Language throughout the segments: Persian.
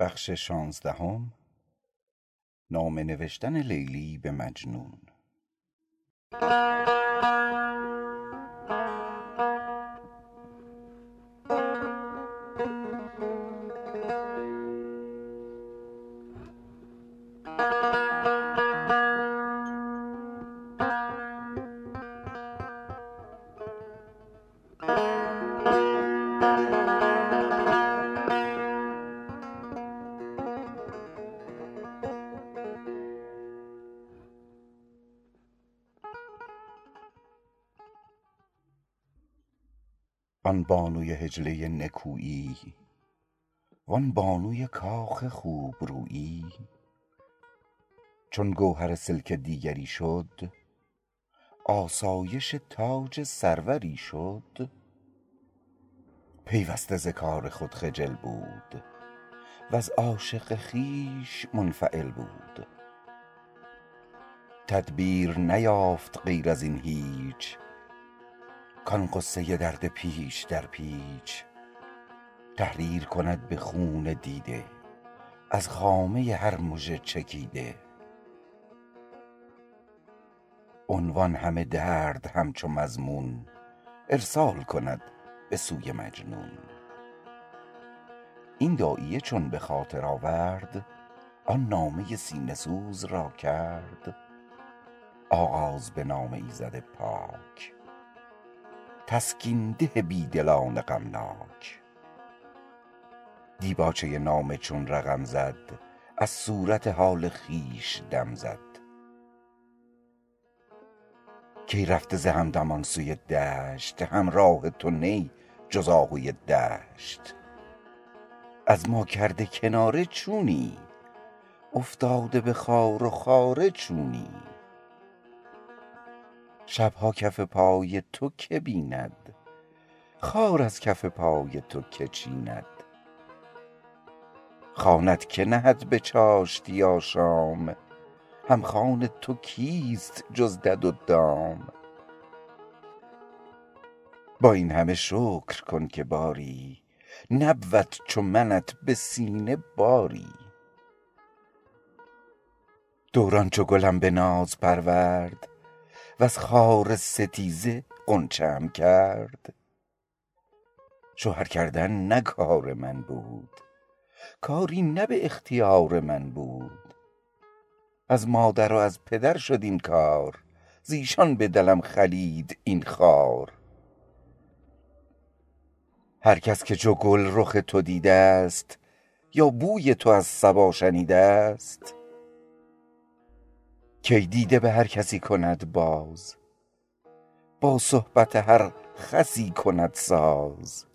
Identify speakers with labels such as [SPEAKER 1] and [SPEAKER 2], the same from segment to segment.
[SPEAKER 1] بخش شانزدهم نامه نوشتن لیلی به مجنون. آن بانوی حجله نکویی وان بانوی کاخ خوبرویی. چون گوهر سلک دیگری شد آسایش تاج سروری شد. پیوسته ز کار خود خجل بود وز عاشق خویش منفعل بود. تدبیر نیافت غیر از این هیچ کان غصه درد پیچ در پیچ تحریر کند به خون دیده از خامه هر مژه چکیده. عنوان همه درد همچو مضمون ارسال کند به سوی مجنون. این داعیه چون به خاطر آورد آن نامه سینه سوز را کرد آغاز به نام ایزد پاک. تسکین ده بی دلان غمناک. دیباچه نامه چون رقم زد از صورت حال خویش دم زد. کای رفته ز همدمان سوی دشت؟ همراه تو نی جز آهوی دشت. از ما کرده کناره چونی؟ افتاده به خار و خاره چونی؟ شبها کف پای تو که بیند؟ خار از کف پای تو که چیند؟ خوانت که نهد به چاشتی آشام همخوان تو کیست جز دد و دام؟ با این همه شکر کن که باری نبود چو منت به سینه باری. دوران چو گلم به ناز پرورد وز خار ستیزه غنچه ام کرد. شوهر کردن نه کار من بود کاری نه به اختیار من بود. از مادر و از پدر شد این کار زیشان به دلم خلید این خار. هر کس که چو گل رخ تو دیده ست یا بوی تو از صبا شنیده ست کی دیده به هر کسی کند باز. با صحبت هر خسی کند ساز.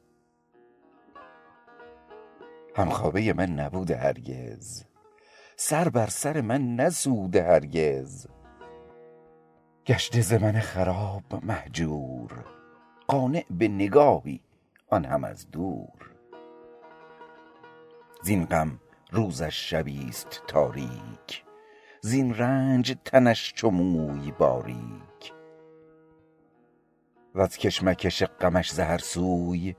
[SPEAKER 1] همخوابه من نبوده هرگز. سر بر سر من نسوده هرگز. گشته ز من خراب مهجور. قانع به نگاهی آن هم از دور. زین غم روزش شبیست تاریک. زین رنج تنش چو موی باریک. وز کشمکش غمش ز هر سوی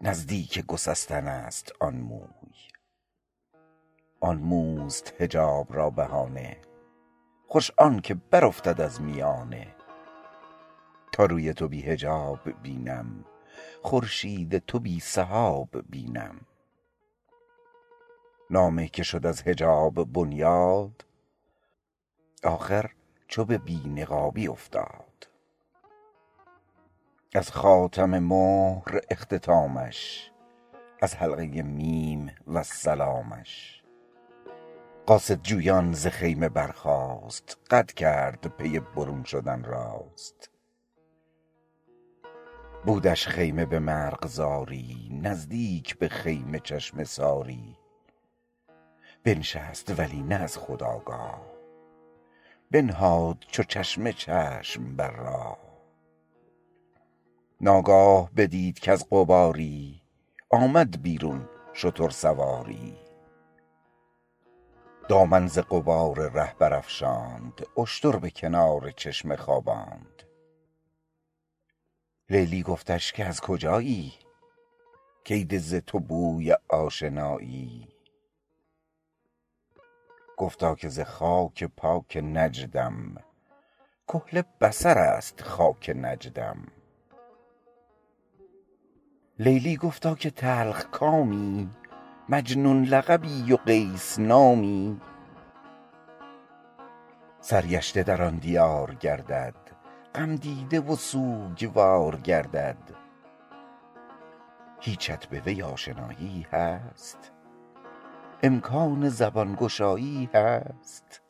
[SPEAKER 1] نزدیک گسستن است آن موی. آن موست حجاب را بهانه خوش آن که برافتد از میانه. تا روی تو بی حجاب بینم خورشید تو بی سحاب بینم. نامه که شد از حجاب بنیاد آخر چو به بی نقابی افتاد. از خاتم مهر اختتامش از حلقه میم والسلامش قاصد جویان ز خیمه برخاست قد کرد پی برون شدن راست. بودش خیمه به مرغزاری نزدیک به خیمه چشمه ساری. بنشست ولی نه از خود آگاه بنهاد چو چشمه چشم بر راه. ناگاه بدید کز غباری آمد بیرون شتر سواری. دامن ز غبار ره برافشاند اشتر به کنار چشمه خواباند. لیلی گفتش که از کجایی؟ کی ده ز تو بوی آشنایی. گفتا که ز خاک پاک نجدم. کحل بصر است خاک نجدم. لیلی گفتا که تلخ کامی مجنون لقبی و قیس نامی. سرگشته در آن دیار گردد غم دیده و سوگوار گردد. هیچت به وی آشنایی هست. امکان زبان گشایی هست.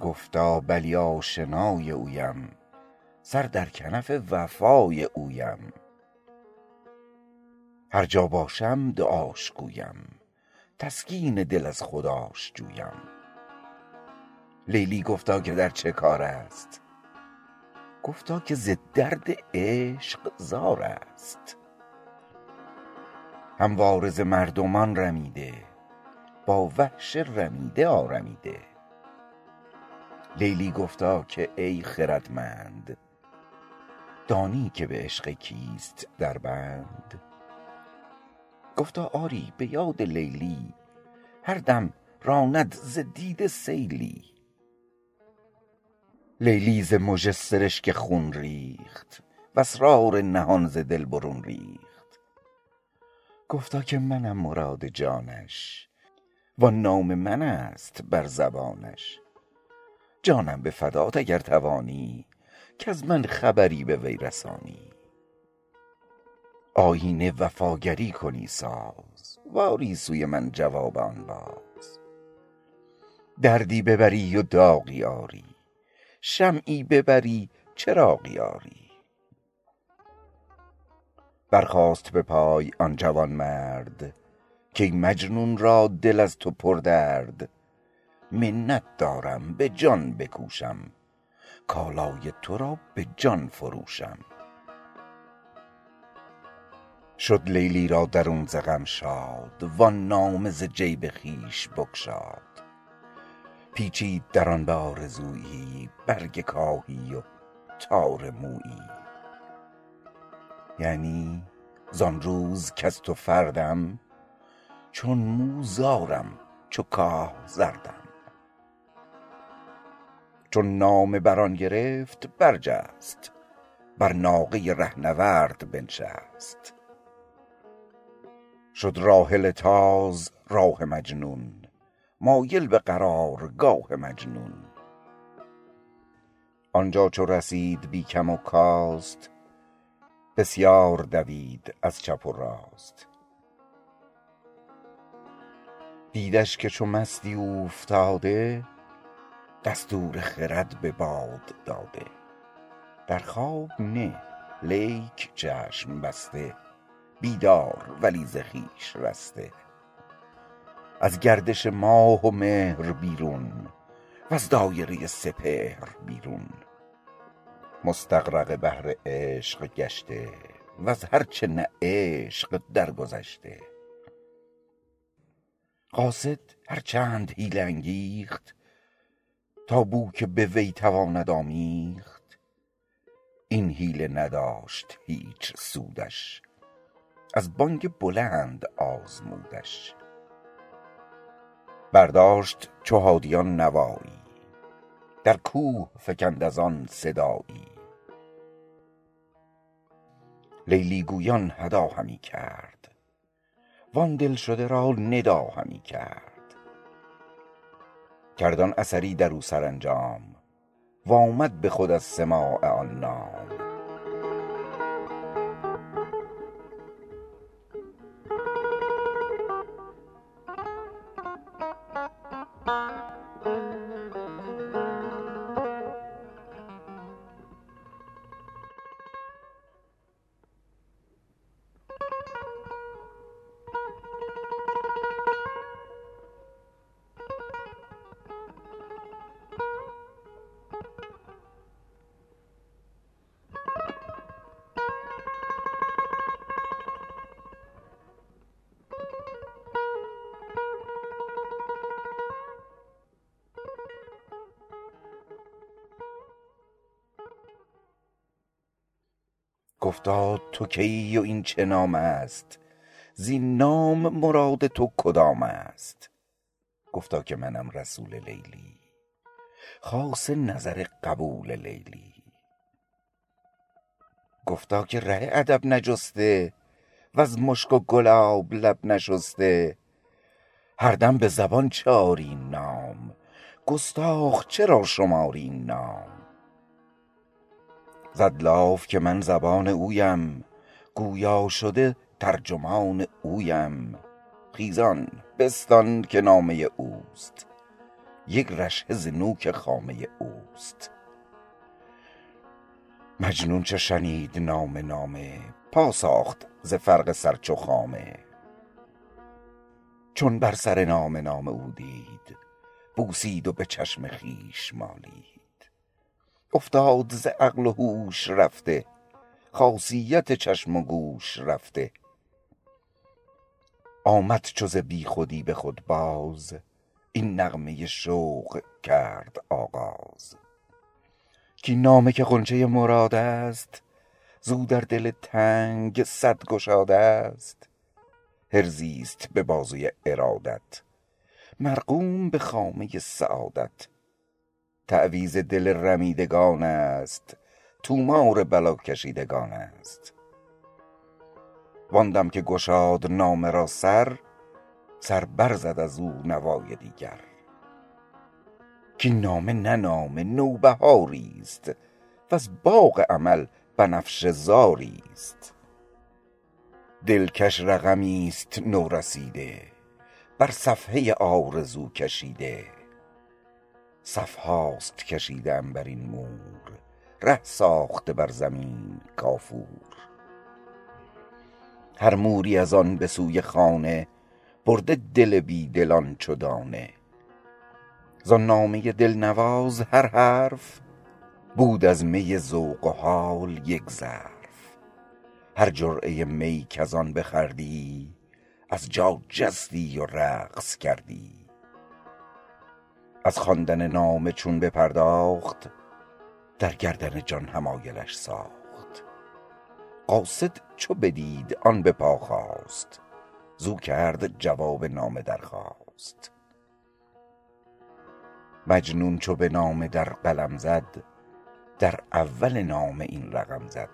[SPEAKER 1] گفتا بلی آشنای اویم سر در کنف وفای اویم. هر جا باشم دعاش گویم تسکین دل از خداش جویم. لیلی گفتا که در چه کار است؟ گفتا که ز درد عشق زار است. همواره ز مردمان رمیده با وحش رمیده آرمیده. لیلی گفتا که ای خردمند دانی که به عشق کیست در بند. گفتا آری به یاد لیلی هر دم راند ز دیده سیلی. لیلی ز مژه سرشک خون ریخت واسرار نهان ز دل برون ریخت. گفتا که منم مراد جانش وان نام من است بر زبانش. جانم به فدات اگر توانی کز من خبری به وی رسانی. آیین وفاگری کنی ساز وآری سوی من جواب آن باز. دردی ببری و داغی آری شمعی ببری چراغی آری. برخاست به پای آن جوانمرد کای مجنون را دل از تو پردرد منت دارم به جان بکوشم. کالای تو را به جان فروشم. شد لیلی را درون ز غم شاد وان نامه ز جیب خویش بگشاد. پیچید در آن به آرزویی برگ کاهی و تار مویی. یعنی زان روز کز تو فردم چون مو زارم چو کاه زردم. چون نامه بر آن گرفت برجست بر ناقه رهنورد بنشست. شد راحله تاز راه مجنون مایل به قرارگاه مجنون. آنجا چو رسید بی کم و کاست بسیار دوید از چپ و راست. دیدش که چو مستی اوفتاده دستور خرد به باد داده. در خواب نه لیک چشم بسته بیدار ولی ز رسته. از گردش ماه و مهر بیرون وز دایره سپهر بیرون. مستغرق بحر عشق گشته وز هر چه نه عشق درگذشته. قاصد هر چند انگیخت تا بو که به وی تواند آمیخت. این حیله نداشت هیچ سودش از بانگ بلند آزمودش. برداشت چو حادیان نوایی در کوه فکند از آن صدایی. لیلی گویان هدا همی کرد. وان دلشده را ندا همی کرد. کرد آن اثری در او سرانجام وآمد به خود از سماع آن نام. گفتا تو کیی و این چه نام است؟ زین نام مراد تو کدام است؟ گفتا که منم رسول لیلی خاص نظر قبول لیلی. گفتا که ره ادب نجسته وز مشک و گلاب لب نشسته. هر دم به زبان چه آری نام گستاخ چرا شماری نام؟ زد لاف که من زبان اویم گویا شده ترجمان اویم. خیزان بستان که نامه اوست یک رشحه ز نوک خامه اوست. مجنون چه شنید نامه نامه پا ساخت ز فرق سر چو خامه. چون بر سر نامه نامه او دید بوسید و به چشم خویش مالید. افتاد ز عقل و هوش رفته. خاصیت چشم و گوش رفته. آمد چو ز بیخودی به خود باز این نغمه شوق کرد آغاز. کاین نامه که غنچه مراد است زو در دل تنگ صد گشاد است. حرزی است به بازوی ارادت مرقوم به خامه سعادت. تعویذ دل رمیدگان است طومار بلا کشیدگان است. وان دم که گشاد نامه را سر سر بر زد ازو نوای دیگر. کاین نامه نه نامه نوبهاری است وز باغ امل بنفشه زاری است. دلکش رقمی است نو رسیده بر صفحه آرزو کشیده. صفهاست کشیده عنبرین مور ره ساخته بر زمین کافور. هر موری از آن به سوی خانه برده دل بی دلان چو دانه. زان نامه دلنواز هر حرف بود از می ذوق و حال یک ظرف. هر جرعه می کز آن بخوردی از جا جستی و رقص کردی. از خواندن نامه چون بپرداخت در گردن جان حمایلش ساخت. قاصد چو بدید آن به پا خاست زو کرد جواب نامه درخواست. مجنون چو به نامه در قلم زد در اول نامه این رقم زد.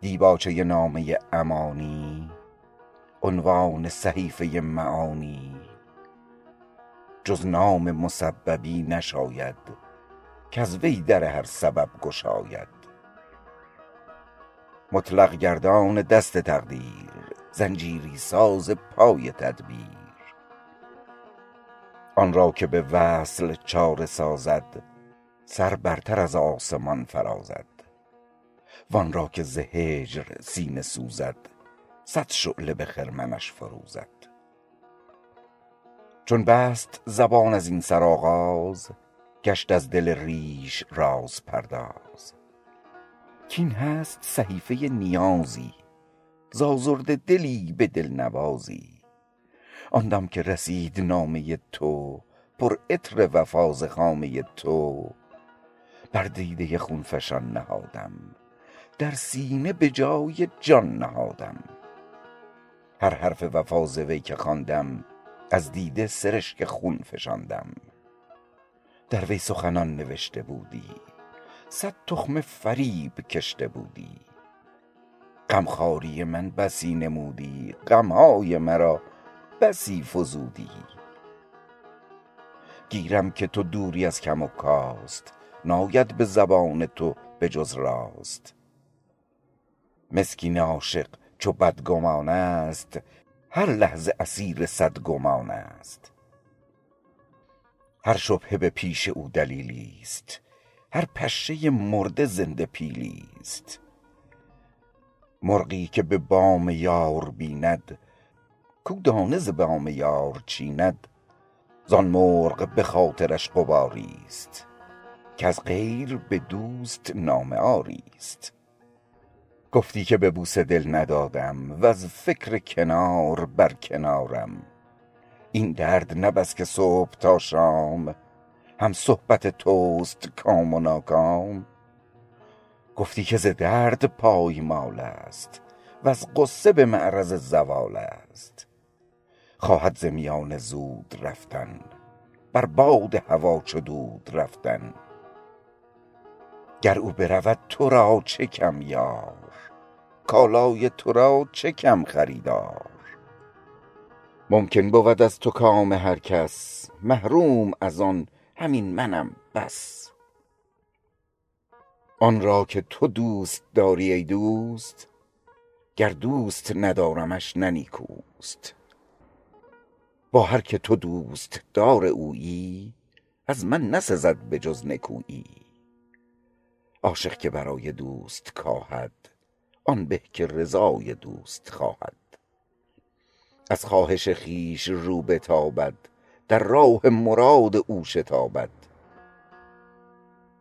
[SPEAKER 1] دیباچه نامه امانی عنوان صحیفه معانی. جز نام مسببی نشاید کز وی در هر سبب گشاید. مطلق گردان دست تقدیر زنجیری ساز پای تدبیر. آن را که به وصل چاره سازد سر برتر از آسمان فرازد. وان را که ز هجر سینه سوزد صد شعله به خرمنش فروزد. چون بست زبان ازین سرآغاز گشت از دل ریش راز پرداز. کاین هست صحیفه نیازی ز آزرده دلی به دلنوازی آن دم که رسید نامه تو پر عطر وفا ز خامه تو. بر دیده خونفشان نهادم در سینه به جای جان نهادم. هر حرف وفا ز وی که خواندم از دیده سرشک خون فشاندم. در وی سخنان نوشته بودی. صد تخمه فریب کشته بودی. غمخواری من بسی نمودی. غمهای مرا بسی فزودی. گیرم که تو دوری از کم و کاست. ناید به زبان تو به جز راست. مسکین عاشق چو بدگمان است هر لحظه اسیر صد گمان است. هر شبهه به پیش او دلیلی است. هر پشه مرده زنده پیلی است. مرغی که به بام یار بیند کو دانه ز بام یار چیند زان مرغ به خاطرش غباری است. کز غیر به دوست نامه آری است. گفتی که به بوسه دل ندادم وز فکر کنار بر کنارم. این درد نه بس که صبح تا شام هم صحبت توست کام و ناکام. گفتی که ز درد پایمال است وز غصه به معرض زوال است. خواهد ز زود رفتن بر باد هوا چو دود رفتن. گر او برود تو را چه کم یار کالای تو را چه کم خریدار؟ ممکن بود از تو کام هر کس محروم از آن همین منم بس. آن را که تو دوست داری ای دوست گر دوست ندارمش نه نیکوست. با هر که تو دوست دار اویی از من نسزد به جز نکویی. عاشق که برای دوست کاهد آن به که رضای دوست خواهد. از خواهش خویش رو بتابد در راه مراد او شتابد.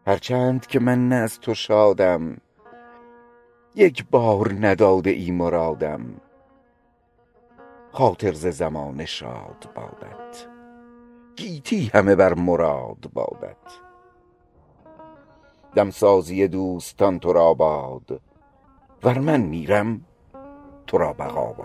[SPEAKER 1] هر چند که من نه از تو شادم یک بار نداده ای مرادم. خاطر ز زمانه شاد بادت گیتی همه بر مراد بادت دمسازی دوستان تو را باد ور من میرم تو را بقا